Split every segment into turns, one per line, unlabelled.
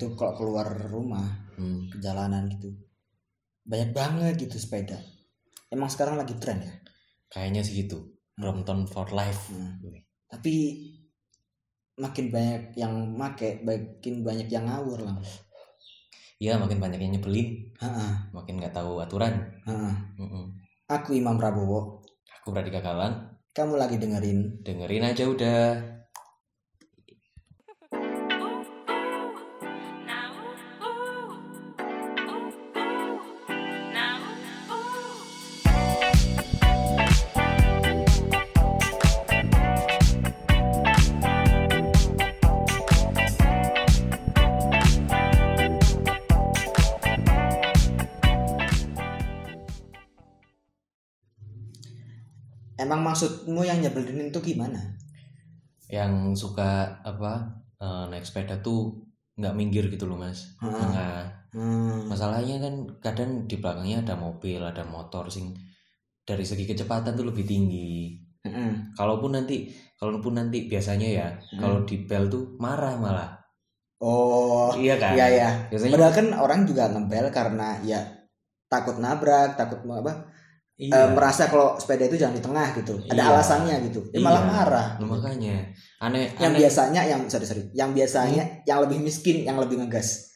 itu kalau keluar rumah
Hmm.
ke jalanan gitu banyak banget gitu sepeda. Emang sekarang lagi tren ya.
Kayaknya sih gitu. Brompton for life.
Hmm. Tapi makin banyak yang make, makin banyak yang ngawur lah.
Iya makin banyak yang nyebelin,
Ha-ha,
makin nggak tahu aturan.
ha-ha.
Mm-mm.
Aku Imam Prabowo.
Aku berarti Galang,
Kamu lagi dengerin
dengerin aja udah.
Maksudmu yang nyebelin itu gimana?
Yang suka apa eh, naik sepeda tuh nggak minggir gitu loh mas. Nah,
Hmm.
masalahnya kan kadang di belakangnya ada mobil, ada motor sing dari segi kecepatan tuh lebih tinggi.
Mm-mm.
Kalaupun nanti, kalaupun nanti biasanya ya,
Hmm.
kalau di bel tuh marah malah.
Oh,
Iya kan?
iya ya.
Biasanya
Padahal kan orang juga ngebel karena ya takut nabrak, takut mau apa?
Iya.
eh, merasa kalau sepeda itu jangan di tengah gitu. Ada
Iya.
alasannya gitu. Malah
Iya.
marah.
Nah, makanya aneh
Yang
aneh
biasanya yang sorry sorry, yang biasanya
Hmm.
yang lebih miskin yang lebih ngegas,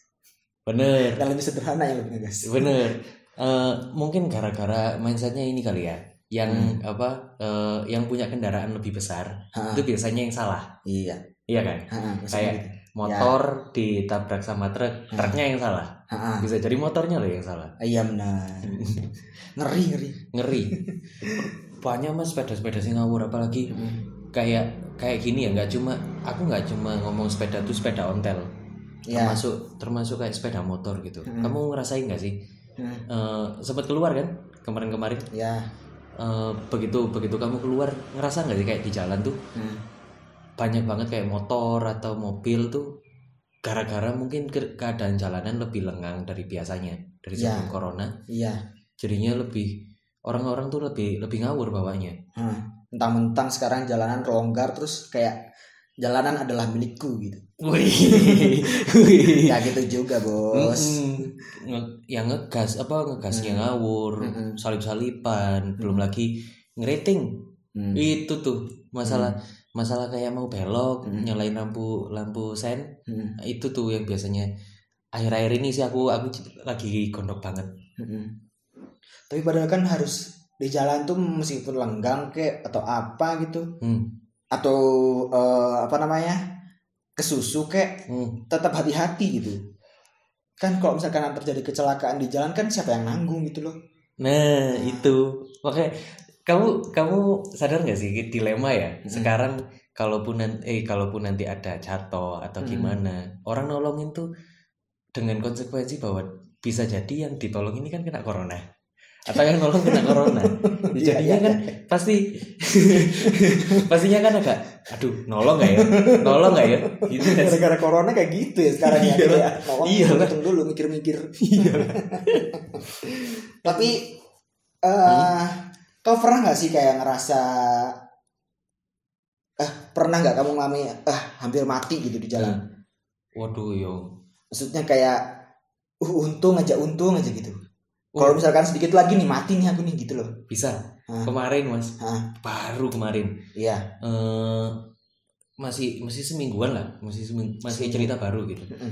bener
yang lebih sederhana yang lebih ngegas.
bener Eh, mungkin gara-gara mindsetnya ini kali ya yang
Hmm.
apa eh, yang punya kendaraan lebih besar
Ha,
itu biasanya yang salah
iya.
iya kan
Ha,
Kayak-
gitu.
Motor ditabrak sama truk
Hmm.
truknya yang salah
ha.
bisa jadi motornya loh yang salah
Iya benar. ngeri ngeri.
ngeri banyak mas sepeda-sepeda sih ngawur apalagi
Hmm.
kayak kayak gini ya nggak cuma aku nggak cuma ngomong sepeda tuh sepeda ontel
Iya.
termasuk termasuk kayak sepeda motor gitu
Hmm.
kamu ngerasain nggak sih
Hmm.
Eh, sempat keluar kan kemarin-kemarin
Ya.
Eh, begitu begitu kamu keluar ngerasa nggak sih kayak di jalan tuh
Hmm.
Banyak banget kayak motor atau mobil tuh gara-gara mungkin ke- keadaan jalanan lebih lengang dari biasanya dari
Ya.
sebelum corona
Iya.
jadinya lebih orang-orang tuh lebih lebih ngawur bawanya
Hmm. Mentang-mentang sekarang jalanan longgar terus kayak jalanan adalah milikku gitu.
Wih.
Ya gitu juga bos.
Mm-mm. Nge- yang ngegas apa ngegasnya
Hmm.
ngawur
Mm-mm.
salip-salipan belum lagi ngerating
Hmm.
itu tuh masalah masalah kayak mau belok
Hmm.
nyalain lampu lampu sen
Hmm.
Itu tuh yang biasanya akhir-akhir ini sih aku aku lagi gondok banget
Hmm. Tapi padahal kan harus di jalan tuh meskipun lenggang kek atau apa gitu
hmm.
atau eh, apa namanya kesusu kek
Hmm.
tetap hati-hati gitu. Kan kalau misalkan terjadi kecelakaan di jalan kan siapa yang nanggung gitu loh.
nah itu makanya kamu kamu sadar nggak sih dilema ya
Hmm.
sekarang kalaupun nanti eh kalaupun nanti ada jatuh atau
Hmm.
gimana orang nolongin tuh dengan konsekuensi bahwa bisa jadi yang ditolong ini kan kena corona atau yang nolong kena corona
Iya,
jadinya
iya,
kan pasti pastinya kan agak aduh nolong nggak ya nolong nggak ya gitu?
Gara-gara corona kayak gitu ya sekarang ya.
Iya.
Kayak, nolong,
Iya.
hitung dulu mikir-mikir.
Iya.
Tapi eh kau pernah nggak sih kayak ngerasa eh pernah nggak kamu ngalamin eh hampir mati gitu di jalan?
waduh yo
Maksudnya kayak uh untung aja untung aja gitu.
Oh.
Kalau misalkan sedikit lagi nih mati nih aku nih gitu loh.
bisa
Hah?
kemarin mas
Hah?
baru kemarin
Iya.
eh masih masih semingguan lah masih seming- masih
Seminggu.
cerita baru gitu
Mm-mm.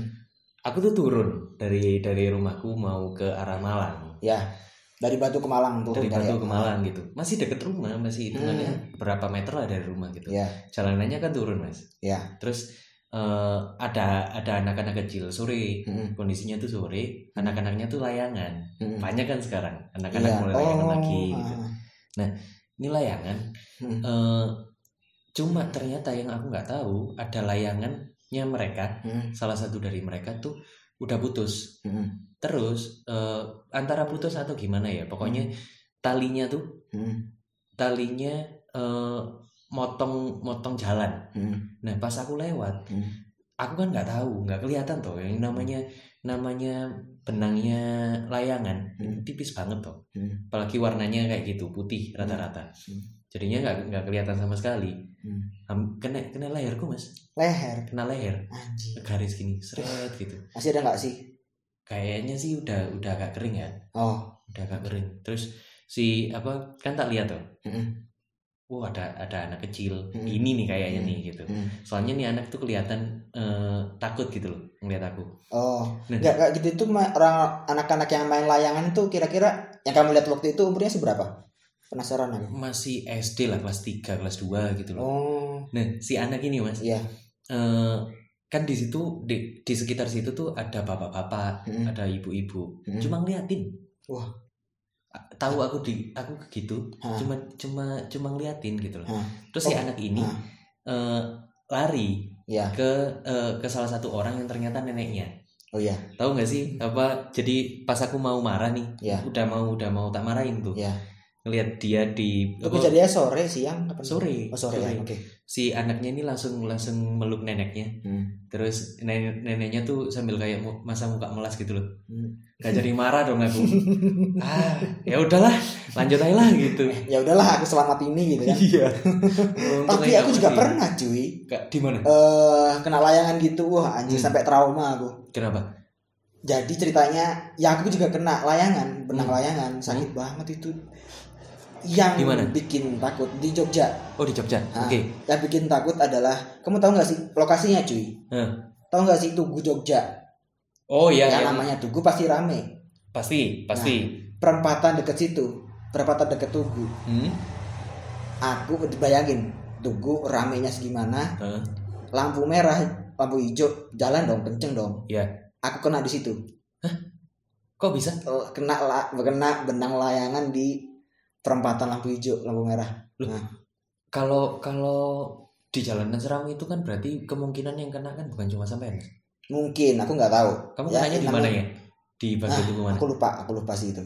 aku tuh turun dari dari rumahku mau ke arah Malang
Ya. Dari Batu ke Malang tuh.
dari Batu ke Malang gitu masih deket rumah masih hitungannya
Hmm.
berapa meter lah dari rumah gitu
Ya.
jalanannya kan turun mas
Ya.
terus eh, ada ada anak-anak kecil sore
Mm-mm.
kondisinya tuh sore anak-anaknya tuh layangan
Mm-mm.
banyak kan sekarang anak-anak
Iya.
mulai layangan
Oh,
lagi gitu
ah.
ini layangan
Hmm.
eh, cuma ternyata yang aku nggak tahu ada layangannya mereka
Hmm.
salah satu dari mereka tuh udah putus
Mm-mm.
Terus eh, antara putus atau gimana ya pokoknya talinya tuh
Mm-mm.
talinya eh, motong motong jalan
Mm-mm.
nah pas aku lewat
Mm.
aku kan nggak tahu nggak kelihatan tuh yang namanya namanya benangnya layangan
Hmm.
tipis banget tuh
Hmm.
apalagi warnanya kayak gitu putih rata-rata
Hmm.
jadinya nggak nggak kelihatan sama sekali
Hmm.
Kena kena leherku mas
leher
kena leher
anjing
garis gini seret gitu
masih ada nggak sih
kayaknya sih udah udah agak kering ya.
Oh.
Udah agak kering. Terus si apa kan tak lihat tuh.
Mm-mm.
wah ada ada anak kecil.
Hmm.
ini nih kayaknya
Hmm.
nih gitu.
Mm.
soalnya nih anak tuh kelihatan eh, takut gitu loh ngeliat aku.
Oh.
Nah.
nggak kayak gitu. Itu orang anak-anak yang main layangan itu kira-kira yang kamu lihat waktu itu umurnya seberapa? Penasaran aku.
Masih SD lah kelas 3 kelas 2 gitu loh.
Oh.
Nah si anak ini mas.
Iya.
Eh, kan di situ di, di sekitar situ tuh ada bapak-bapak
Mm.
ada ibu-ibu
Mm.
cuma ngeliatin
Wah.
Tahu aku di aku gitu
Hah.
cuma cuma cuma ngeliatin gitu loh
Hah.
terus si
Oh,
anak ini eh, lari
ya
ke eh, ke salah satu orang yang ternyata neneknya
oh iya
tahu nggak sih apa jadi pas aku mau marah nih
Ya.
udah mau udah mau tak marahin tuh
ya
ngelihat dia di
itu
apa,
kejadiannya sore siang kapan
Sore,
oh sore, ya
sore.
oke.
Si anaknya ini langsung langsung meluk neneknya.
Hmm.
terus nenek neneknya tuh sambil kayak masa muka melas gitu loh.
Hmm.
gak jadi marah dong aku. Ah ya udahlah lanjut aja lah gitu.
Ya udahlah aku selamat ini gitu kan.
Iya.
Tapi aku juga pernah cuy.
Di mana?
Eh kena layangan gitu. Wah anjing
Hmm.
sampai trauma aku.
Kenapa?
Jadi ceritanya ya aku juga kena layangan benang
Hmm.
layangan. Sakit banget itu yang
Di mana?
bikin takut di Jogja.
Oh di Jogja?
Ah.
oke.
yang bikin takut adalah kamu tahu nggak sih lokasinya cuy?
Hah.
tahu nggak sih Tugu Jogja?
Oh iya
yang
yang
namanya Tugu pasti rame.
Pasti pasti.
perempatan deket situ. Perempatan deket Tugu.
Hmm?
aku bayangin Tugu ramenya segimana?
Hah.
lampu merah lampu hijau jalan dong kenceng dong.
Iya.
aku kena di situ.
Kok bisa?
Kena la, kena benang layangan di perempatan lampu hijau lampu merah.
Kalau kalau di jalanan seram itu kan berarti kemungkinan yang kena kan bukan cuma sampai
mungkin aku nggak tahu.
Kamu
Ya,
kenanya di mana ya? Di bagian
Ah,
tubuh mana?
aku lupa aku lupa sih itu.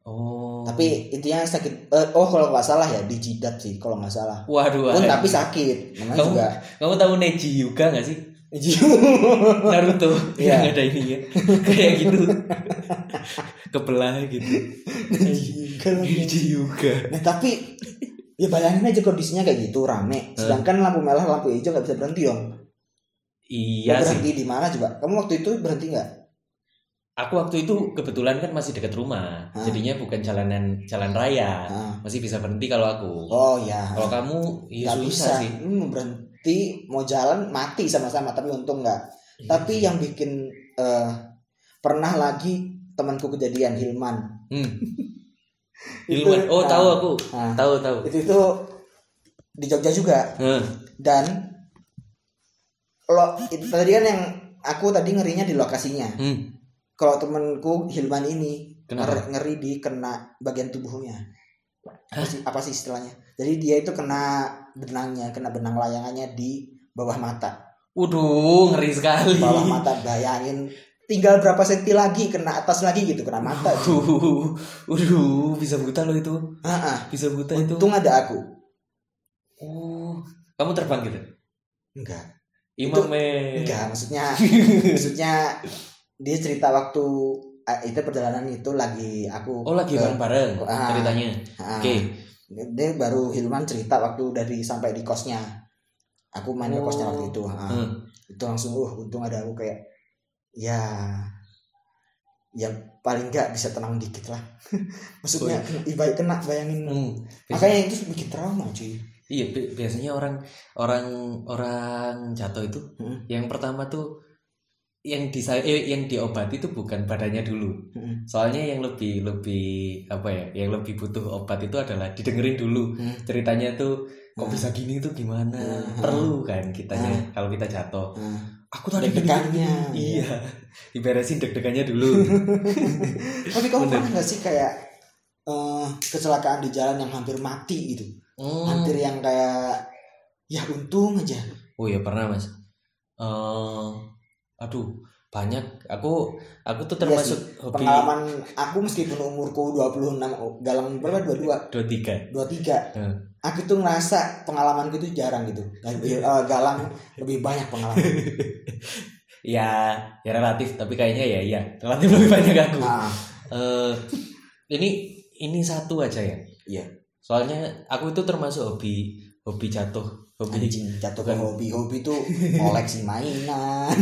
Oh.
Tapi intinya sakit eh, oh kalau nggak salah ya di jidat sih kalau nggak salah.
Waduh
pun tapi sakit
Kamu-
juga.
kamu tahu Neji Hyuga gak sih Naruto.
Iya.
yang ada ini ya kayak gitu. Kebelah gitu. Neji Hyuga
nah tapi ya bayangin aja kondisinya kayak gitu rame. Sedangkan lampu merah lampu hijau nggak bisa berhenti dong
iya
Mau berhenti di mana coba? Kamu waktu itu berhenti nggak?
Aku waktu itu kebetulan kan masih dekat rumah.
Ah.
jadinya bukan jalanan jalan raya.
Ah.
masih bisa berhenti kalau aku.
Oh ya
kalau kamu ya susah
bisa.
sih.
Hmm, mau berhenti mau jalan mati sama-sama tapi untung nggak. Tapi yang bikin eh, pernah lagi temanku kejadian Hilman.
Hmm.
Itu,
Ilman oh
nah,
tahu. aku.
Nah,
tahu tahu.
itu itu di Jogja juga.
Heh.
dan lo itu tadi kan yang aku tadi ngerinya di lokasinya.
Hmm.
kalau temanku Hilman ini
Kenapa?
ngeri, ngeri di kena bagian tubuhnya. Apa sih, apa sih istilahnya? Jadi dia itu kena benangnya kena benang layangannya di bawah mata
Waduh, ngeri sekali.
bawah mata bayangin tinggal berapa senti lagi kena atas lagi gitu kena mata
Waduh, waduh, bisa buta loh itu.
Ah, ah.
Bisa buta itu.
untung ada aku
Oh, kamu terbang gitu?
enggak
Imam me.
enggak maksudnya maksudnya dia cerita waktu ah, itu perjalanan itu lagi aku
Oh, lagi bareng-bareng
Ah.
ceritanya.
Ah,
Oke.
Dia baru Hilman cerita waktu dari sampai di kosnya aku main ke kosnya
Oh.
waktu itu.
Hmm.
itu langsung uh untung ada aku kayak ya ya paling nggak bisa tenang dikit lah maksudnya ibarat kena bayangin
Hmm.
makanya itu bikin trauma cuy
Iya, bi- biasanya orang orang orang jatuh itu
Hmm.
yang pertama tuh yang di eh, yang diobati itu bukan badannya dulu.
Hmm.
Soalnya yang lebih lebih apa ya, yang lebih butuh obat itu adalah didengerin dulu
Hmm.
ceritanya tuh kok
Hmm.
bisa gini tuh gimana
Hmm.
perlu kan kitanya kalau kita jatuh
Nah,
aku tadi
Deg-degannya,
gini. iya diberesin deg-degannya dulu
tapi kamu
Bener.
pernah nggak sih kayak eh, kecelakaan di jalan yang hampir mati gitu
Hmm.
hampir yang kayak ya untung aja
oh ya pernah mas Eh, aduh banyak. Aku aku tuh
Iya
termasuk
sih,
hobi
pengalaman aku meskipun umurku 26 oh, galang berapa 22
dua? tiga.
23
Hmm.
aku tuh ngerasa pengalamanku itu jarang gitu. Eh, galang lebih banyak pengalaman.
Ya ya relatif tapi kayaknya ya iya relatif lebih banyak aku.
Nah,
Eh, ini ini satu aja ya?
Iya.
soalnya aku itu termasuk hobi hobi jatuh hobi.
Anjing jatuh ke hobi. Hobi tuh koleksi mainan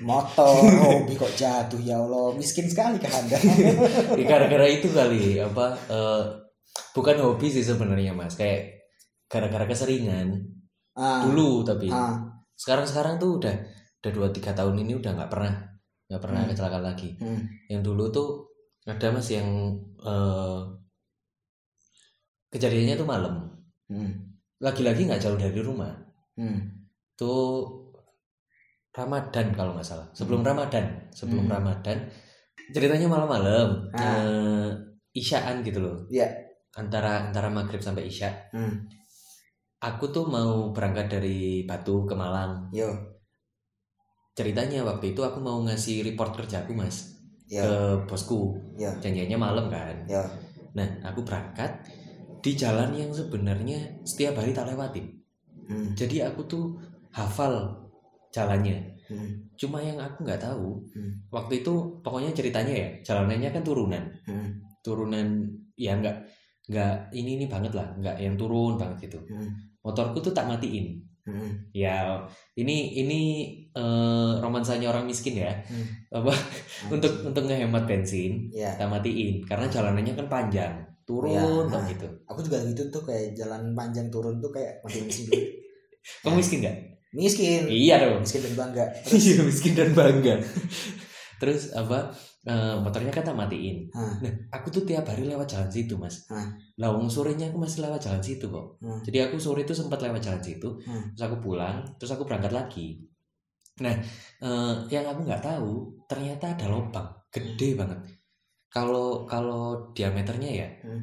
motor hobi kok jatuh ya Allah. Miskin sekali kan anda.
Ya gara-gara itu kali apa eh, bukan hobi sih sebenarnya mas. Kayak gara-gara keseringan.
Ah,
dulu tapi.
Ah,
sekarang sekarang tuh udah udah dua tiga tahun ini udah nggak pernah nggak pernah
Hmm.
kecelakaan lagi.
Hmm,
yang dulu tuh ada mas yang eh, kejadiannya tuh malam.
Hmm,
lagi-lagi nggak jauh dari rumah.
Hmm,
tuh Ramadan kalau nggak salah. Sebelum Ramadan sebelum
Hmm.
Ramadan. Ceritanya malam-malam
Ah.
eh, isyaan gitu loh.
Iya.
antara antara maghrib sampai isya.
Hmm.
aku tuh mau berangkat dari Batu ke Malang.
Yo.
Ceritanya waktu itu aku mau ngasih report kerjaku mas
yo.
ke bosku.
Yo.
Janjiannya malam kan.
Yo.
Nah aku berangkat di jalan yang sebenarnya setiap hari tak lewatin.
Hmm,
jadi aku tuh hafal jalannya.
Hmm,
cuma yang aku nggak tahu
Hmm.
waktu itu pokoknya ceritanya ya jalanannya kan turunan.
Hmm,
turunan ya nggak nggak ini ini banget lah nggak yang turun banget gitu.
Hmm,
motorku tuh tak matiin.
Hmm,
ya ini ini eh, romansanya orang miskin ya.
Hmm.
apa? Untuk untuk ngehemat bensin
ya.
tak matiin. Karena jalanannya kan panjang turun
Ya, nah.
gitu
aku juga gitu tuh kayak jalan panjang turun tuh kayak makin miskin dulu.
kamu miskin nggak
miskin
iya dong
miskin dan bangga
iya miskin dan bangga terus apa eh, motornya kan tak matiin
Hah.
nah aku tuh tiap hari lewat jalan situ mas
Hah.
lah wong sorenya aku masih lewat jalan situ kok
Hmm.
jadi aku sore itu sempat lewat jalan situ
Hmm.
terus aku pulang terus aku berangkat lagi nah eh, yang aku nggak tahu ternyata ada lubang gede banget kalau kalau diameternya ya
Hmm.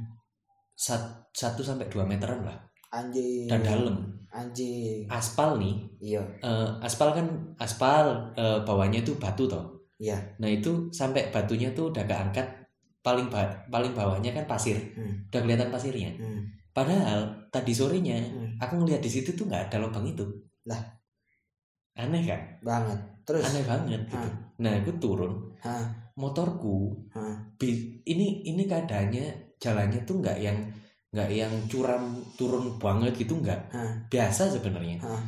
sat- satu sampai dua meteran lah.
Anjing.
Dan dalam.
Anjing.
Aspal nih
iya.
eh, aspal kan aspal eh, bawahnya itu batu toh.
Iya.
Nah itu sampai batunya tuh udah keangkat paling ba- paling bawahnya kan pasir.
Hmm.
udah kelihatan pasirnya.
Hmm,
padahal tadi sorenya
hmm.
aku ngeliat di situ tuh nggak ada lubang itu.
Lah.
aneh kan?
Banget. Terus?
Aneh banget gitu. Nah aku turun.
Hah.
Motorku bi- ini ini keadaannya jalannya tuh nggak yang nggak yang curam turun banget gitu nggak
Hah.
biasa sebenarnya.
Hah.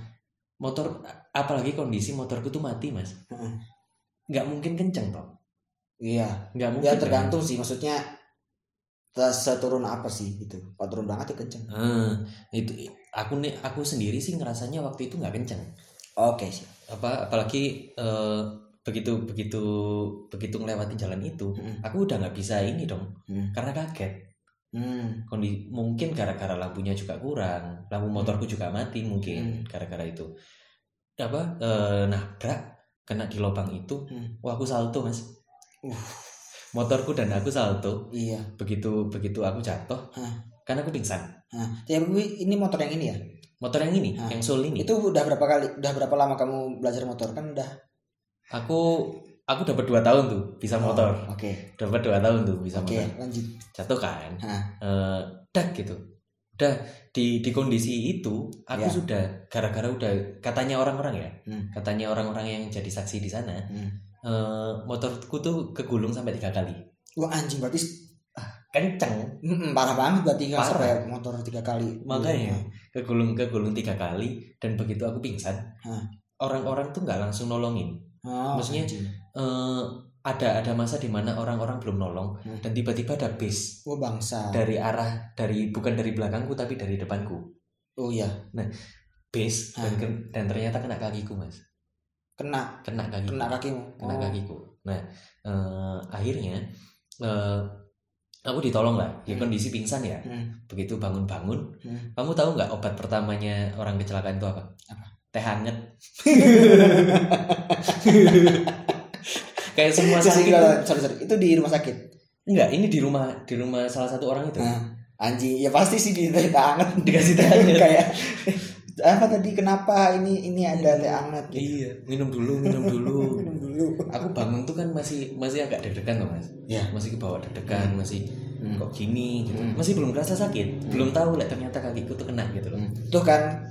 motor apalagi kondisi motorku tuh mati mas. Nggak mungkin kenceng toh.
Iya.
Nggak mungkin
ya
kan?
tergantung sih maksudnya seturun apa sih gitu. Kalau turun banget ya kenceng.
Ah, itu aku nih aku sendiri sih ngerasanya waktu itu nggak kenceng.
Oke sih
apa apalagi eh, begitu begitu begitu ngelewatin jalan itu
Hmm.
aku udah nggak bisa ini dong
Hmm.
karena kaget
Hmm.
Kondi, mungkin gara-gara lampunya juga kurang lampu motorku juga mati mungkin
Hmm.
gara-gara itu apa eh, nabrak kena di lubang itu
Hmm.
wah aku salto mas
Uh.
motorku dan aku salto
iya
begitu begitu aku jatuh
Hah.
kan aku pingsan
Nah, ya ini motor yang ini ya
motor yang ini
Hah.
yang soul ini
itu udah berapa kali udah berapa lama kamu belajar motor kan udah
aku aku dapat dua tahun tuh bisa motor
Oh, oke
dapat dua tahun tuh bisa
oke
motor
lanjut
jatuh kan
Hah.
eh dak gitu udah di di kondisi itu aku
Ya.
sudah gara-gara udah katanya orang-orang ya
Hmm.
katanya orang-orang yang jadi saksi di sana
Hmm.
eh, motorku tuh kegulung sampai tiga kali
wah anjing berarti
kenceng
Mm-mm, parah banget berarti
Parah.
motor tiga kali
Makanya. kegulung kegulung tiga kali dan begitu aku pingsan orang-orang tuh nggak langsung nolongin
oh,
Maksudnya. Eh, ada ada masa di mana orang-orang belum nolong
Hmm.
dan tiba-tiba ada bis
wah bangsa
dari arah dari bukan dari belakangku tapi dari depanku
oh iya
bis dan,
Ah.
dan ternyata kena kakiku mas
kena
kena kakiku
kena kakimu
kena
Oh.
kakiku nah eh, akhirnya eh, aku ditolong lah ya
Hmm.
kondisi pingsan ya
Hmm.
begitu bangun-bangun
Hmm.
kamu tahu nggak obat pertamanya orang kecelakaan itu apa
Apa?
Teh hangat. Kayak semua sakit.
sorry, sorry, sorry. itu di rumah sakit?
Enggak ini di rumah di rumah salah satu orang itu.
Nah, anjing. Ya pasti sih di teh hangat.
Dikasih teh hangat.
Kayak apa tadi? Kenapa ini ini ada teh hangat? Gitu.
iya minum dulu minum dulu.
Minum dulu.
aku bangun tuh kan masih masih agak deg-degan loh mas.
Ya.
masih ke bawah deg-degan masih
Hmm.
kok gini gitu.
Hmm.
masih belum merasa sakit. Belum tahu lah ternyata kakiku tuh kena gitu loh.
Hmm. Tuh kan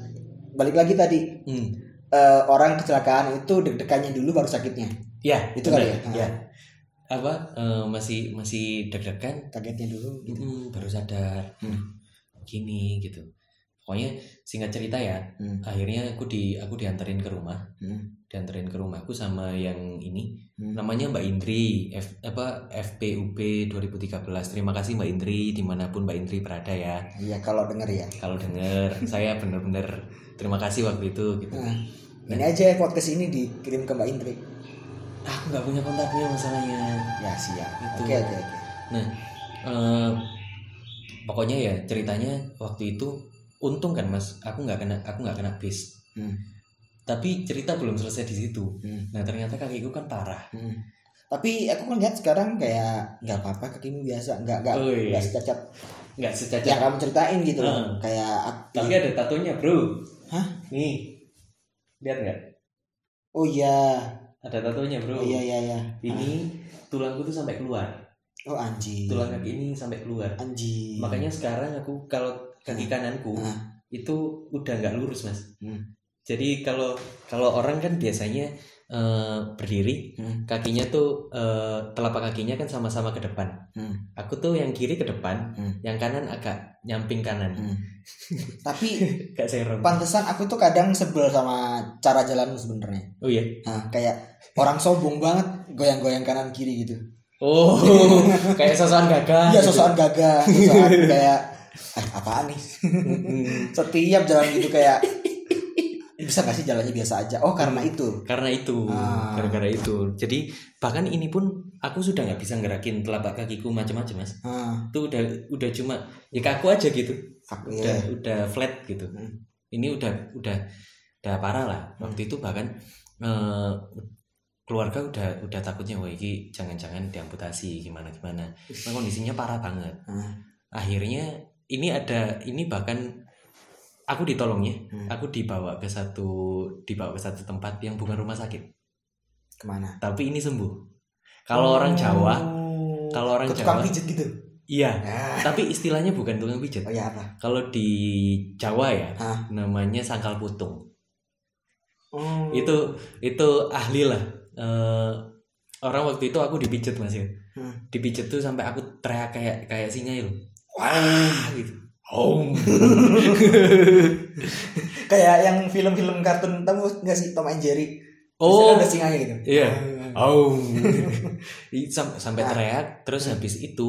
balik lagi tadi
hmm.
eh, orang kecelakaan itu deg-degannya dulu baru sakitnya.
ya
Itu kali ya?
ya apa eh, masih masih deg-degan
Kagetnya dulu. gitu.
mm, baru sadar
Hmm.
gini gitu pokoknya singkat cerita ya
Hmm.
akhirnya aku di aku dianterin ke rumah
Hmm.
Dianterin ke rumahku sama yang ini
Hmm.
namanya Mbak Indri F, apa FPUP 2013 terima kasih Mbak Indri di mana pun Mbak Indri berada ya
Iya kalau denger ya.
kalau denger saya bener-bener terima kasih waktu itu gitu
Nah, ini aja podcast ini dikirim ke Mbak Indri.
aku nggak punya kontaknya masalahnya
Ya siap.
Itu.
Oke oke oke.
nah eh, pokoknya ya ceritanya waktu itu untung kan mas aku nggak kena aku nggak kena bis
Hmm.
Tapi cerita belum selesai di situ
Hmm.
nah ternyata kakiku kan parah
Hmm. Tapi aku kan lihat sekarang kayak nggak apa-apa kakimu biasa, nggak nggak
Oh, iya.
nggak secacat
nggak
yang
secacat
kamu ceritain gitu loh.
Heeh.
Kayak ak-
tapi ada tatonya bro
Hah?
nih lihat nggak
Oh iya,
ada tatonya bro
oh iya iya iya.
ini tulangku tuh sampai keluar
Oh anjing.
tulang kaki ini sampai keluar
Anjing.
makanya sekarang aku kalau kaki kananku
Ah.
itu udah nggak lurus mas
Hmm.
Jadi kalau kalau orang kan biasanya eh, berdiri
Hmm.
kakinya tuh eh, telapak kakinya kan sama-sama ke depan
Hmm.
aku tuh yang kiri ke depan
Hmm.
yang kanan agak nyamping kanan
Hmm. Tapi
gak serem
pantesan aku tuh kadang sebel sama cara jalanmu sebenarnya.
oh iya
Nah, kayak orang sombong banget goyang-goyang kanan kiri gitu.
oh kayak sosokan gagah
Iya
gitu.
sosokan gagah, sosokan kayak eh, apaan nih? Setiap jalan gitu kayak bisa gak sih jalannya biasa aja? Oh karena itu.
karena itu.
Ah.
gara-gara itu. Jadi bahkan ini pun aku sudah nggak bisa ngerakin telapak kakiku macam-macam mas.
Ah,
itu udah udah cuma ya kaku aja gitu.
Fuck,
udah
iya.
udah flat gitu.
Hmm.
ini udah udah udah parah lah. Waktu itu bahkan eh, keluarga udah udah takutnya wah ini jangan-jangan diamputasi gimana gimana. Nah, kondisinya parah banget.
Ah,
akhirnya ini ada ini bahkan aku ditolongnya
Hmm.
aku dibawa ke satu dibawa ke satu tempat yang bukan rumah sakit
ke mana?
tapi ini sembuh kalau orang Jawa
Oh,
kalau orang
ke tukang
Jawa
pijet gitu.
iya
Ah.
tapi istilahnya bukan tukang pijat
Oh ya apa?
kalau di Jawa ya
Ah.
namanya sangkal putung
Oh.
itu itu ahli lah Eh, orang waktu itu aku dipijet mas ya
Hmm.
dipijet tuh sampai aku teriak kayak kayak singa itu wah gitu Om.
kayak yang film-film kartun tahu nggak sih Tom and Jerry?
oh
Biasanya ada singanya gitu.
iya Om. I- sam- sampai
Ah.
teriak terus
Hmm.
habis itu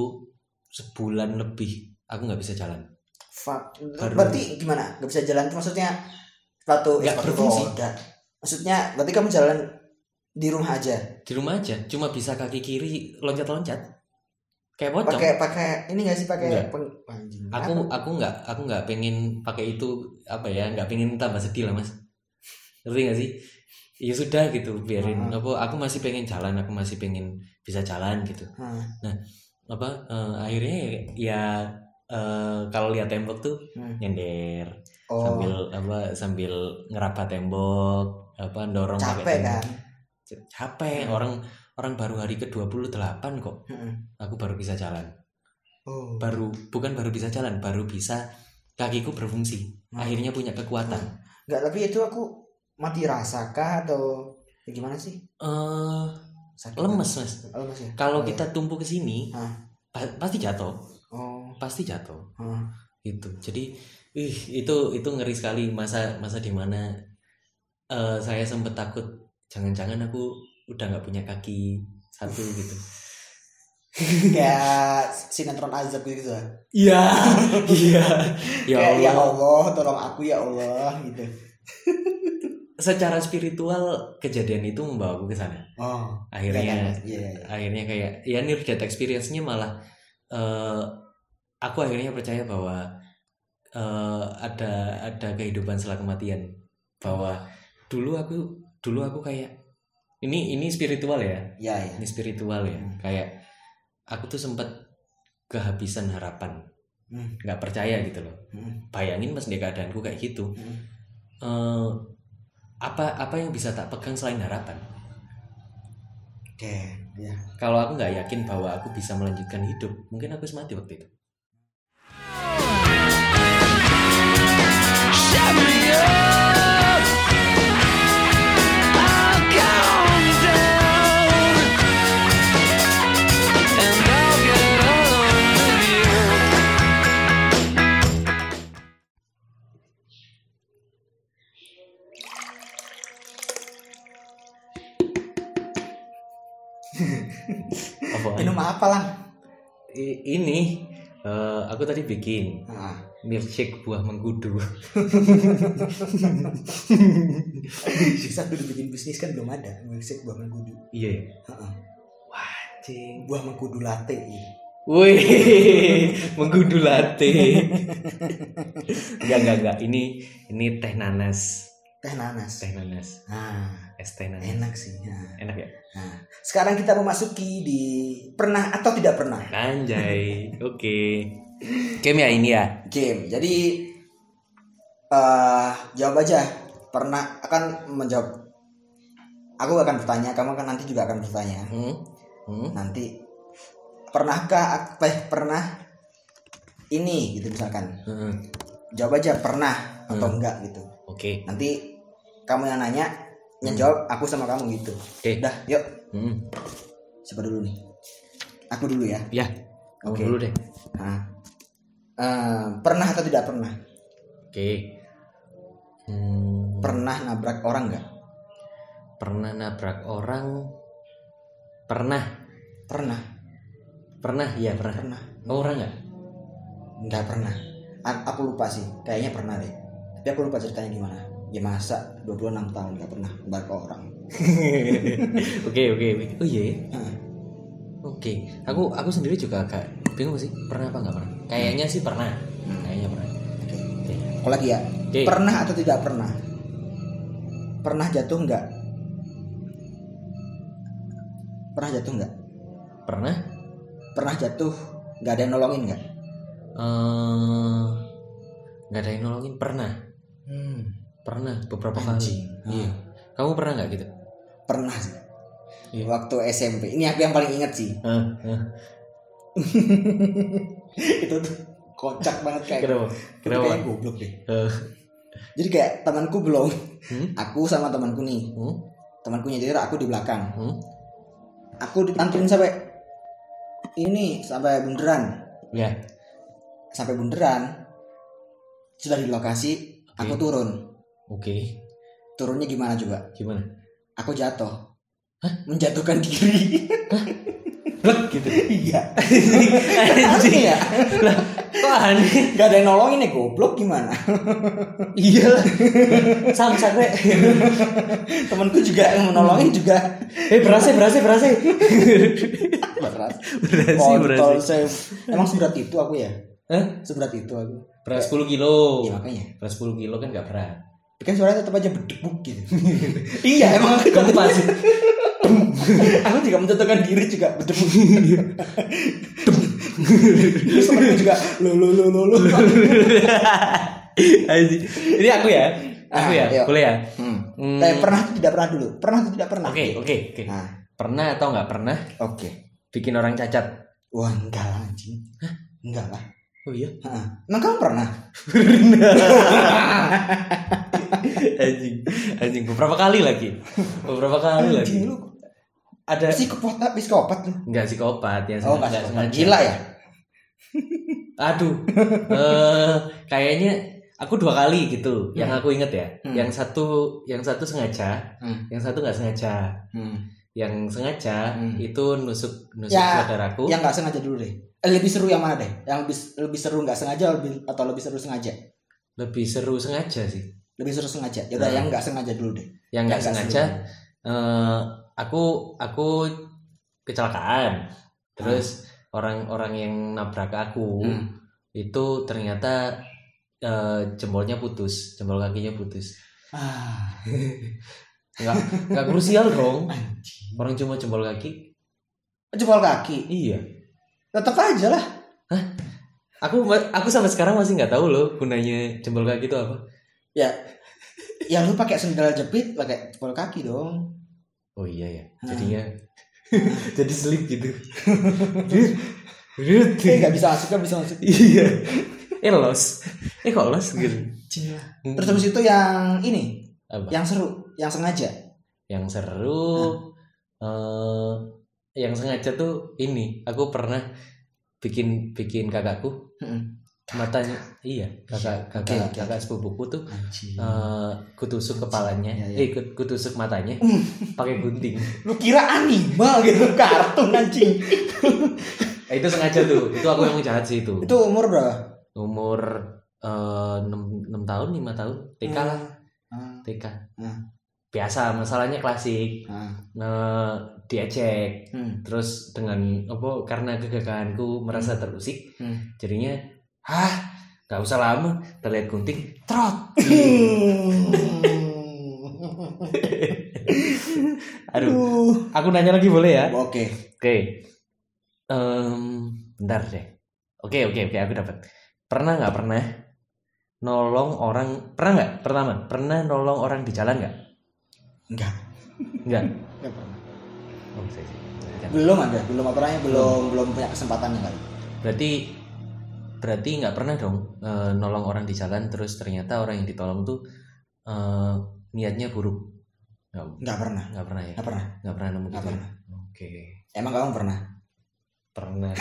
sebulan lebih aku nggak bisa jalan
Fuck.
Baru-
Berarti gimana? Gak bisa jalan maksudnya sepatu
Nggak
sepatu
berfungsi.
roda. Maksudnya berarti kamu jalan di rumah aja.
di rumah aja cuma bisa kaki kiri loncat-loncat kayak pocong
Pakai pakai ini gak sih pakai peng- anjing.
aku
Apa?
aku nggak aku nggak pengen pakai itu apa ya nggak pengen tambah sedih lah mas ngerti nggak sih ya sudah gitu biarin
Ah.
apa aku masih pengen jalan aku masih pengen bisa jalan gitu
Hmm.
apa eh, akhirnya ya, eh, kalau lihat tembok tuh
Hmm.
nyender
Oh,
sambil apa sambil ngeraba tembok apa dorong pakai
capek
tembok.
kan?
Capek
Hmm.
orang orang baru hari ke 28 kok
Hmm.
aku baru bisa jalan
Oh.
baru bukan baru bisa jalan baru bisa kakiku berfungsi
Hmm.
akhirnya punya kekuatan
Enggak, tapi itu aku mati rasa kah atau ya gimana sih?
eh
Sakit
lemes
kan?
mas
lemes ya.
kalau
Oh,
kita tumpu ke sini pa- pasti jatuh
Oh.
pasti jatuh
Hmm.
gitu jadi ih itu itu ngeri sekali masa masa di mana eh saya sempet takut jangan-jangan aku udah nggak punya kaki satu gitu
Kayak sinetron azab gitu. lah.
iya iya ya
ya
Allah
Allah, tolong aku ya Allah gitu.
secara spiritual kejadian itu membawa aku ke sana
Oh.
akhirnya
Iya, iya.
akhirnya kayak ya near death experience-nya malah eh, aku akhirnya percaya bahwa eh, ada ada kehidupan setelah kematian bahwa dulu aku dulu aku kayak ini ini spiritual ya
Iya, iya.
ini spiritual ya
Hmm.
kayak aku tuh sempat kehabisan harapan
Hmm.
nggak percaya gitu loh
Hmm.
bayangin pas di keadaanku kayak gitu
Hmm.
eh, apa apa yang bisa tak pegang selain harapan
oke ya
kalau aku nggak yakin bahwa aku bisa melanjutkan hidup mungkin aku harus mati waktu itu aku tadi bikin
nah,
milkshake buah mengkudu
sisa udah bikin bisnis kan belum ada milkshake buah mengkudu
iya ya?
Heeh.
Wajing.
buah mengkudu latte iya.
Wih, mengkudu latte. enggak, enggak, enggak. Ini ini teh nanas.
teh nanas
Teh nanas.
nah
Es teh nanas.
enak sih nah.
Enak ya?
nah sekarang kita memasuki di pernah atau tidak pernah
Anjay. Oke. Game ya ini ya.
game jadi eh jawab aja pernah akan menjawab aku akan bertanya kamu akan nanti juga akan bertanya
Hmm? Hmm?
nanti pernahkah apa eh, pernah ini gitu misalkan
Hmm.
jawab aja pernah atau
Hmm.
enggak gitu
Oke.
nanti kamu yang nanya yang jawab aku sama kamu gitu
Oke.
udah yuk
Hmm.
siapa dulu nih aku dulu ya
Ya. Kamu
Oke.
dulu deh.
nah, eh, pernah atau tidak pernah
Oke. Hmm.
pernah nabrak orang enggak
Pernah nabrak orang? Pernah.
pernah
Pernah, iya pernah.
pernah
Kamu pernah nggak?
Enggak pernah. A- aku lupa sih. Kayaknya pernah deh. Tapi aku lupa ceritanya gimana. Ya masa 26 tahun nggak pernah nabrak orang.
Oke, oke. oke. Oh iya. ya?
Heeh.
Oke, aku aku sendiri juga agak bingung sih pernah apa nggak pernah. Kayaknya sih pernah.
Hmm.
Kayaknya pernah.
Oke. Aku lagi ya.
Oke.
Pernah atau tidak pernah? Pernah jatuh nggak? Pernah jatuh nggak?
Pernah?
Pernah jatuh nggak ada yang nolongin nggak?
Eh, nggak ada yang nolongin. Pernah.
Hmm.
Pernah beberapa
Anjing.
kali. Iya. Kamu pernah nggak gitu?
Pernah sih.
Iya.
Waktu SMP. Ini aku yang paling ingat sih.
Hah? Hah?
Itu tuh kocak banget kayak.
Kenapa?
Itu
Kenapa?
kayaknya goblok deh.
Eh,
Jadi kayak temanku belum.
Hmm?
Aku sama temanku nih.
hmm?
Temanku nyetir, aku di belakang.
Hmm?
Aku dianturin sampai ini sampai bundaran.
Ya.
Sampai bundaran. Sudah di lokasi, aku
Oke.
turun.
Oke.
Turunnya gimana coba?
Gimana?
Aku jatuh. Menjatuhkan diri.
Blek gitu.
iya.
Anjing.
Aneh ya.
Lah, kok aneh?
Gak ada yang nolongin ya goblok gimana?
Iya lah. Samsak we.
Temanku juga yang menolongin juga.
Eh berasa berasa berasa.
Berat.
Berasi
Kontol,
berasi.
saya. Emang seberat itu aku ya?
Hah?
Seberat itu aku.
Berat 10 kilo.
Iya makanya.
Berat 10 kilo kan gak berat.
Kan suaranya tetap aja berdebuk gitu. iya emang
Kamu pasti
aku juga menjatuhkan diri juga. Terus temanku juga lo lo lo lo lo.
Ini aku ya. Aku
Ah,
ya. Boleh ya?
Hmm.
Hmm.
Eh, pernah atau tidak pernah dulu? Pernah atau tidak pernah?
Oke, oke, oke.
Nah,
Pernah atau nggak pernah
oke.
bikin orang cacat?
Wah, enggak lah anjing. Enggak lah.
Oh iya.
Heeh. Emang kamu pernah?
anjing. Anjing beberapa kali lagi. Beberapa kali lagi.
Anjing lu
Ada
psikopat psikopat
enggak psikopat ya
Oh, enggak psikopat. Gila ya?
Aduh. Eh kayaknya aku dua kali gitu yang
Hmm.
aku inget ya.
Hmm.
Yang satu yang satu sengaja,
Hmm.
yang satu nggak sengaja.
Hmm.
Yang sengaja
Hmm.
itu nusuk nusuk
Ya,
saudaraku.
Yang enggak sengaja dulu deh. Eh, lebih seru yang mana deh? Yang lebih lebih seru enggak sengaja lebih atau lebih seru sengaja?
Lebih seru sengaja sih.
Lebih seru sengaja. Ya udah
Nah.
yang enggak sengaja dulu deh.
Yang nggak
Yang
sengaja
seru.
Aku aku kecelakaan. Terus orang-orang yang nabrak aku
Hmm.
itu ternyata eh, jempolnya putus, jempol kakinya putus.
Ah,
Nggak nggak krusial dong. Orang cuma jempol kaki.
Jempol kaki.
Iya.
Tetap aja lah.
Aku aku sampai sekarang masih nggak tahu loh gunanya jempol kaki itu apa.
Ya. ya lu pakai sendal jepit pakai jempol kaki dong
oh iya ya jadinya jadi slip gitu.
Eh nggak bisa masuk nggak bisa masuk
iya. Eh los. Eh kok los gitu?
Cila. terus habis itu yang ini
apa?
yang seru yang sengaja.
Yang seru eh yang sengaja tuh ini. Aku pernah bikin bikin kakakku. Matanya iya kakak
Oke,
kakak
oke,
kakak sepupuku tuh eh kutusuk kepalanya
Iya, iya.
eh kut- kutusuk matanya pakai gunting.
Lu kira anime gitu kartun anjing.
Eh, itu sengaja tuh itu aku yang jahat sih itu.
Itu umur berapa?
Umur eh, enam enam tahun lima tahun TK lah.
Ah,
TK
Hmm.
biasa masalahnya klasik.
Ah,
eh, diejek
hmm,
terus dengan apa karena kegagalanku merasa terusik
hmm.
jadinya ah nggak usah lama terlihat gunting trot. Aduh. Aku nanya lagi boleh ya?
Oke.
oke. Em, bentar deh. Oke oke oke aku dapat. Pernah nggak pernah nolong orang pernah nggak? Pertama pernah nolong orang di jalan nggak?
Enggak.
nggak? Oh.
Belum ada, belum apa namanya, belum belum punya kesempatan kali.
berarti berarti nggak pernah dong eh, nolong orang di jalan terus ternyata orang yang ditolong tuh eh, niatnya buruk nggak
Enggak pernah.
nggak pernah ya
Enggak pernah.
nggak pernah nemu gitu ya?
pernah.
oke
Emang kamu pernah?
pernah.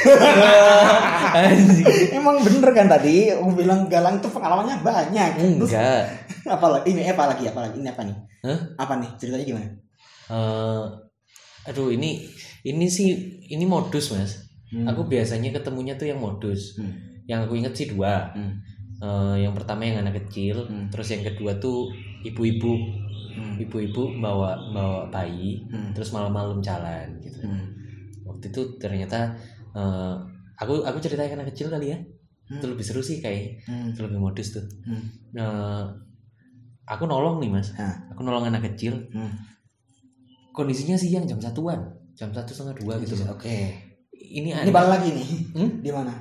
Emang bener kan tadi aku bilang Galang tuh pengalamannya banyak.
Enggak
apa lagi? Ini apa lagi? Apa lagi? Ini apa nih?
Hah?
Apa nih? Ceritanya gimana?
Eh, aduh ini ini sih ini modus mas
Hmm.
aku biasanya ketemunya tuh yang modus
Hmm.
Yang aku inget sih dua
Hmm.
Eh, yang pertama yang anak kecil
Hmm.
terus yang kedua tuh ibu-ibu
Hmm.
ibu-ibu bawa bawa bayi
Hmm.
terus malam-malam jalan gitu
Hmm.
waktu itu ternyata eh, aku aku ceritanya anak kecil kali ya
Hmm.
itu lebih seru sih kayak
Hmm.
itu lebih modus tuh
Hmm.
Eh, aku nolong nih mas
Hah.
aku nolong anak kecil
Hmm.
kondisinya siang jam satuan jam satu setengah dua gitu
Oke.
ini
Ini
ada
balik lagi nih.
Hmm?
Di mana?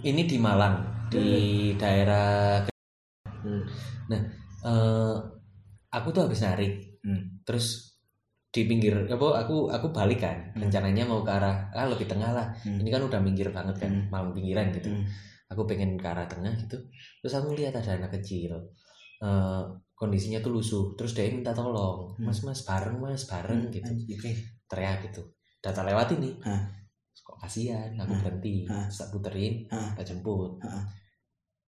Ini di Malang di daerah
Hmm.
nah eh, aku tuh habis narik
Hmm.
terus di pinggir apa aku aku balik kan
Hmm.
rencananya mau ke arah ah lebih tengah lah
Hmm.
ini kan udah minggir banget kan
Hmm.
malam pinggiran gitu
Hmm.
aku pengen ke arah tengah gitu terus aku lihat ada anak kecil Eh, kondisinya tuh lusuh terus dia minta tolong
Hmm.
mas mas bareng mas bareng gitu
Anjing, Oke.
teriak gitu data lewat ini
Hah.
Kok kasihan aku
Hah.
berhenti terus tak puterin
Hah.
tak jemput
Hah.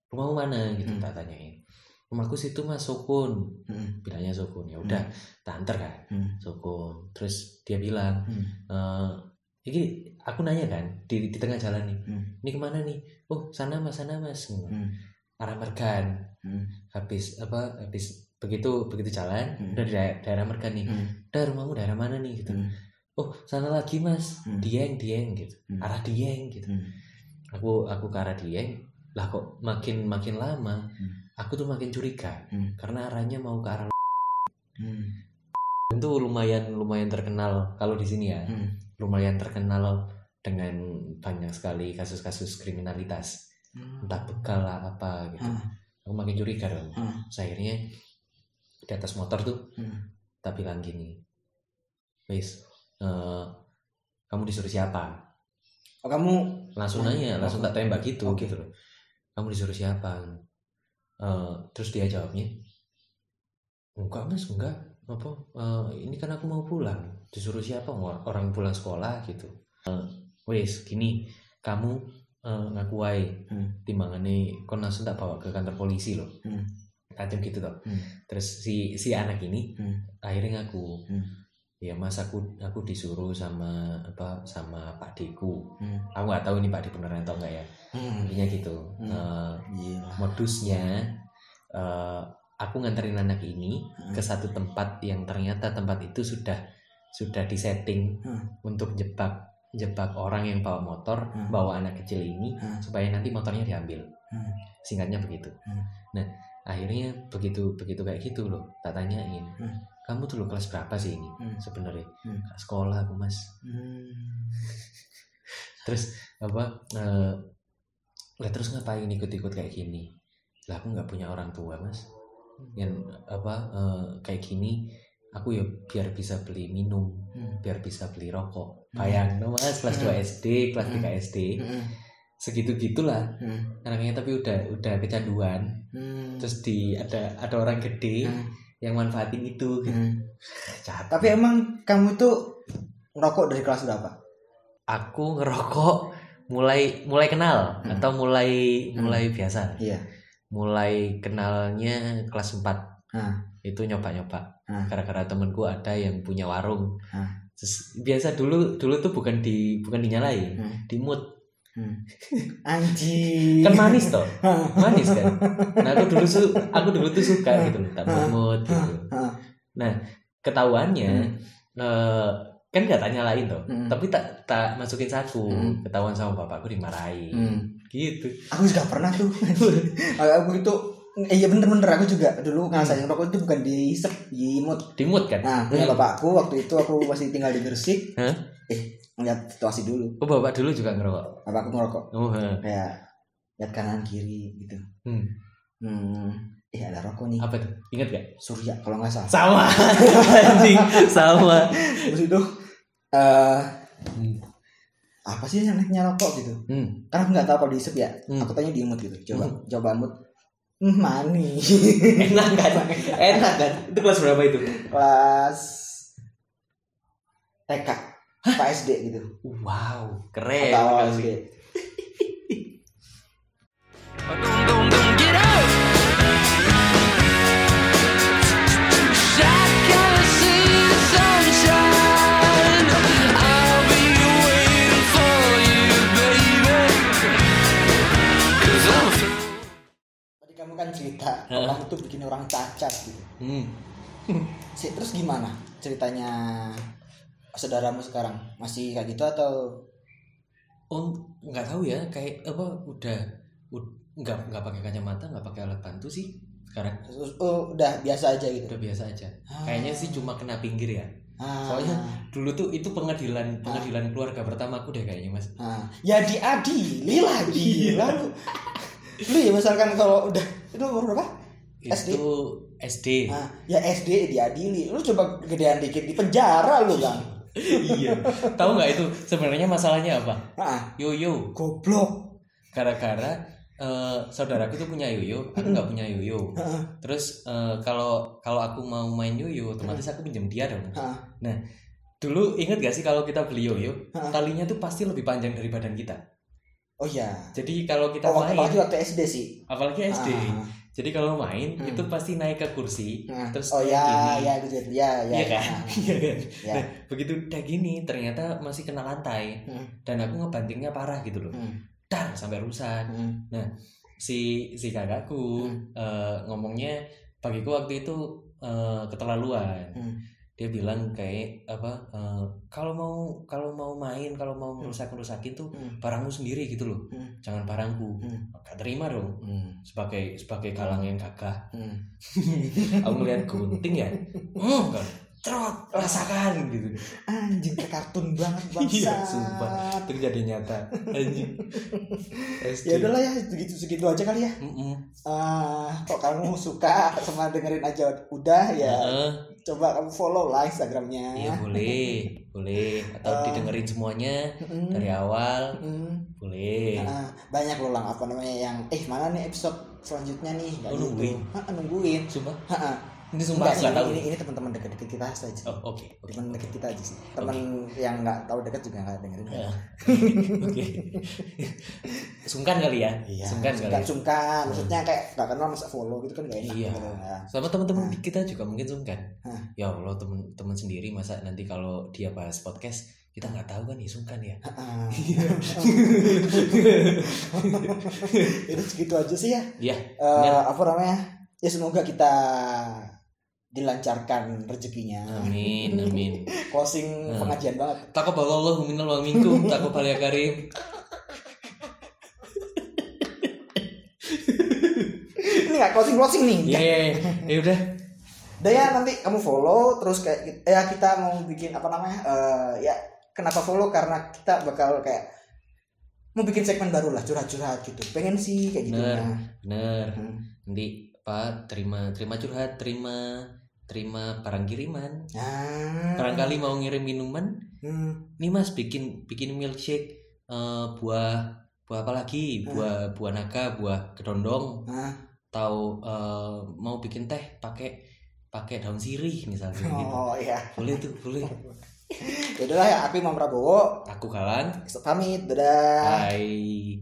rumahmu mana gitu
Hmm.
tak tanyain rumahku situ mas sukun
Hmm.
bilangnya sukun ya udah tak anter kan
Hmm.
sukun terus dia bilang
Hmm.
eh ini aku nanya kan di, di tengah jalan nih
Hmm.
ini ke mana nih oh sana mas sana mas
Hmm.
arah Mergan
Hmm.
habis apa habis begitu begitu jalan
Hmm.
udah di daerah, daerah Mergan nih
Hmm.
udah rumahmu daerah mana nih gitu
Hmm.
Oh sana lagi mas
Hmm.
Dieng Dieng gitu
Hmm.
arah Dieng gitu
Hmm.
aku aku ke arah Dieng lah kok makin makin lama
Hmm.
aku tuh makin curiga
Hmm.
karena arahnya mau ke arah
Hmm.
itu lumayan lumayan terkenal kalau di sini ya
Hmm.
lumayan terkenal dengan banyak sekali kasus-kasus kriminalitas
Hmm.
entah begal lah apa gitu
Ah.
aku makin curiga dong. Terus akhirnya di atas motor tuh
Hmm.
tak bilang gini wis eh, kamu disuruh siapa
Oh kamu
langsung nanya langsung tak tembak gitu
Oke.
gitu loh kamu disuruh siapa Eh, terus dia jawabnya enggak mas enggak apa eh, ini kan aku mau pulang disuruh siapa orang pulang sekolah gitu Eh, wis gini kamu eh, ngaku wae
Hmm.
timbangannya kon langsung tak bawa ke kantor polisi loh
Hmm.
kacau gitu toh
Hmm.
terus si si anak ini
Hmm.
akhirnya ngaku
Hmm.
Ya mas aku aku disuruh sama apa sama pak deku
Hmm.
aku nggak tahu ini pak deku beneran atau enggak ya
Hmm.
intinya gitu
Hmm. Gila.
modusnya eh, aku nganterin anak ini
Hmm.
ke satu tempat yang ternyata tempat itu sudah sudah disetting
Hmm.
untuk jebak jebak orang yang bawa motor
Hmm.
bawa anak kecil ini
Hmm.
supaya nanti motornya diambil
Hmm.
singkatnya begitu
Hmm.
nah akhirnya begitu begitu kayak gitu loh tak tanyain
Hmm.
Kamu tuh lo kelas berapa sih ini
Hmm.
sebenarnya
Hmm.
"Kelas sekolah aku mas
Hmm.
terus apa lah terus ngapain ikut-ikut kayak gini lah aku nggak punya orang tua mas yang apa eh, kayak gini aku ya biar bisa beli minum
Hmm.
biar bisa beli rokok
Hmm.
bayang no mas kelas 2 SD kelas
Hmm.
3 SD
Hmm.
segitu gitulah
Hmm.
anaknya tapi udah udah kecanduan
Hmm.
terus di ada ada orang gede
Hmm.
Yang manfaatin itu gitu.
Hmm.
Jahat.
Tapi emang kamu tuh ngerokok dari kelas berapa?
aku ngerokok mulai mulai kenal
Hmm.
atau mulai
Hmm.
mulai biasa
Iya.
mulai kenalnya kelas 4
Nah.
itu nyoba-nyoba
Hmm.
gara-gara temenku ada yang punya warung
Hmm.
Terus biasa dulu dulu tuh bukan di bukan dinyalain
Hmm.
dimut
Hmm. Anjing.
kan manis toh manis kan nah aku dulu su aku dulu tuh suka gitu loh tak mut gitu
Hah.
ketahuannya
Hmm.
eh, kan gak tanya lain toh
Hmm.
tapi tak tak masukin saku
Hmm.
ketahuan sama bapakku dimarahin
Hmm.
gitu
Aku juga pernah tuh. aku itu eh, iya bener-bener aku juga dulu ngerasain rokok itu bukan dihisap, diimut.
dimut kan
Nah, punya
Hmm.
bapakku waktu itu aku masih tinggal di Gresik.
Hah?
Eh, ngeliat situasi dulu.
oh bapak dulu juga ngerokok
Bapakku ngerokok
oh
kayak lihat kanan kiri gitu.
hmm.
Hmm. Eh ada rokok nih.
apa tuh ingat gak
Surya kalau nggak salah.
sama anjing sama
Terus itu eh
hmm.
apa sih yang namanya rokok gitu?
Hmm.
Karena aku nggak tahu kalau dihisap ya.
Hmm.
Aku tanya diimut gitu. Coba, coba imut. Hmm, manis.
enak kan enak kan itu kelas berapa itu
Kelas TK, Pak SD gitu.
wow keren
Atau
sekali.
SD. Tadi kamu kan cerita kamu tuh bikin orang cacat gitu.
hmm.
Terus gimana ceritanya saudaramu sekarang? Masih kayak gitu atau?
Oh nggak tahu ya. Kayak apa udah ud- nggak nggak pakai kacamata nggak pakai alat bantu sih sekarang.
Oh, udah biasa aja gitu?
udah biasa aja.
Ah.
kayaknya sih cuma kena pinggir ya.
Ah.
soalnya dulu tuh itu pengadilan pengadilan keluarga pertama aku deh kayaknya mas.
Ah, ya diadili lagi.
Iya.
lalu lu ya misalkan kalau udah itu umur berapa? SD?
itu SD
Nah, ya SD diadili. Lu coba gedean dikit di penjara lu bang
iya. Tahu nggak itu sebenarnya masalahnya apa?
Ah
yoyo.
Goblok.
Gara-gara eh, saudaraku tuh punya yoyo aku nggak punya yoyo. Terus eh, kalau kalau aku mau main yoyo otomatis aku pinjam dia dong. Nah dulu inget gak sih kalau kita beli yoyo talinya tuh pasti lebih panjang dari badan kita.
Oh ya
jadi kalau kita
oh,
main
apalagi waktu SD sih.
Apalagi SD
Ah,
jadi kalau main
Hmm.
itu pasti naik ke kursi
ah.
terus
oh ya
gini.
ya gitu ya ya
iya kan
Ah,
iya kan
ya
Nah, begitu udah gini ternyata masih kena lantai
Hmm.
dan aku ngebantingnya parah gitu loh
Hmm.
dar sampai rusak
Hmm.
si si kakakku
Hmm.
eh, ngomongnya bagiku waktu itu eh, keterlaluan
Hmm.
Dia bilang kayak apa eh, kalau mau kalau mau main kalau mau merusak merusakin tuh
Hmm.
barangmu sendiri gitu loh
Hmm.
jangan barangku
Hmm.
gak terima dong
Hmm.
sebagai sebagai kalang yang gagah
Hmm.
aku ngeliat gunting ya hmm kan cerot rasakan gitu.
Anjing kayak kartun banget
iya
bangsa
sumpah. Itu jadi nyata. Anjing.
Ya udahlah ya segitu segitu aja kali ya.
Mm-mm.
Ah, kok kamu suka sama dengerin aja? Udah ya.
Heeh.
coba kamu follow lah instagramnya.
Iya boleh. Boleh. Atau
Eh.
didengerin semuanya
Mm-mm.
dari awal.
Mm.
boleh.
Ah, banyak loh lang apa namanya yang eh mana nih episode selanjutnya nih?
Oh, nungguin.
gitu. Ha, nungguin.
Sumpah?
Ha, ha.
Ini sumpah
Enggak
aku
sih,
nggak tahu
ini, ini teman-teman dekat-dekat kita saja
oh oke oke
teman dekat kita aja sih teman yang nggak tahu dekat juga nggak dengerin
Ya. oke sungkan kali ya
Iya,
sungkan kali
sungkan,
ya.
sungkan. Maksudnya kayak nggak kenal masa follow gitu kan gak enak.
Iya.
gitu. Nah,
sama teman-teman
Hah.
kita juga mungkin sungkan
Hah.
ya allah teman-teman sendiri masa nanti kalau dia bahas podcast kita nggak tahu kan ya sungkan ya
ah. Itu segitu aja sih ya.
Iya. Benar.
apa namanya? Ya semoga kita dilancarkan rezekinya.
amin amin
Closing
Hmm.
pengajian banget.
Taqabbalallahu minna wa minkum taqabbal ya karim
Ini nggak closing closing nih.
Iya, ya udah.
Udah ya nanti kamu follow terus kayak ya kita mau bikin apa namanya? Eh, ya kenapa follow karena kita bakal kayak mau bikin segmen baru lah curhat-curhat gitu. Pengen sih kayak gitu.
Bener.
Nah,
Bener.
hmm.
Nanti Pak terima terima curhat terima terima barang kiriman.
Nah
barangkali mau ngirim minuman.
Hmm,
nih mas bikin bikin milkshake eh, buah buah apa lagi? Buah buah naga buah kedondong.
Nah.
atau eh, mau bikin teh pakai pakai daun sirih misalnya gitu.
Oh iya.
Boleh tuh boleh.
Ya udahlah ya aku Imam Prabowo.
Aku kalan.
Pamit dadah.
Hai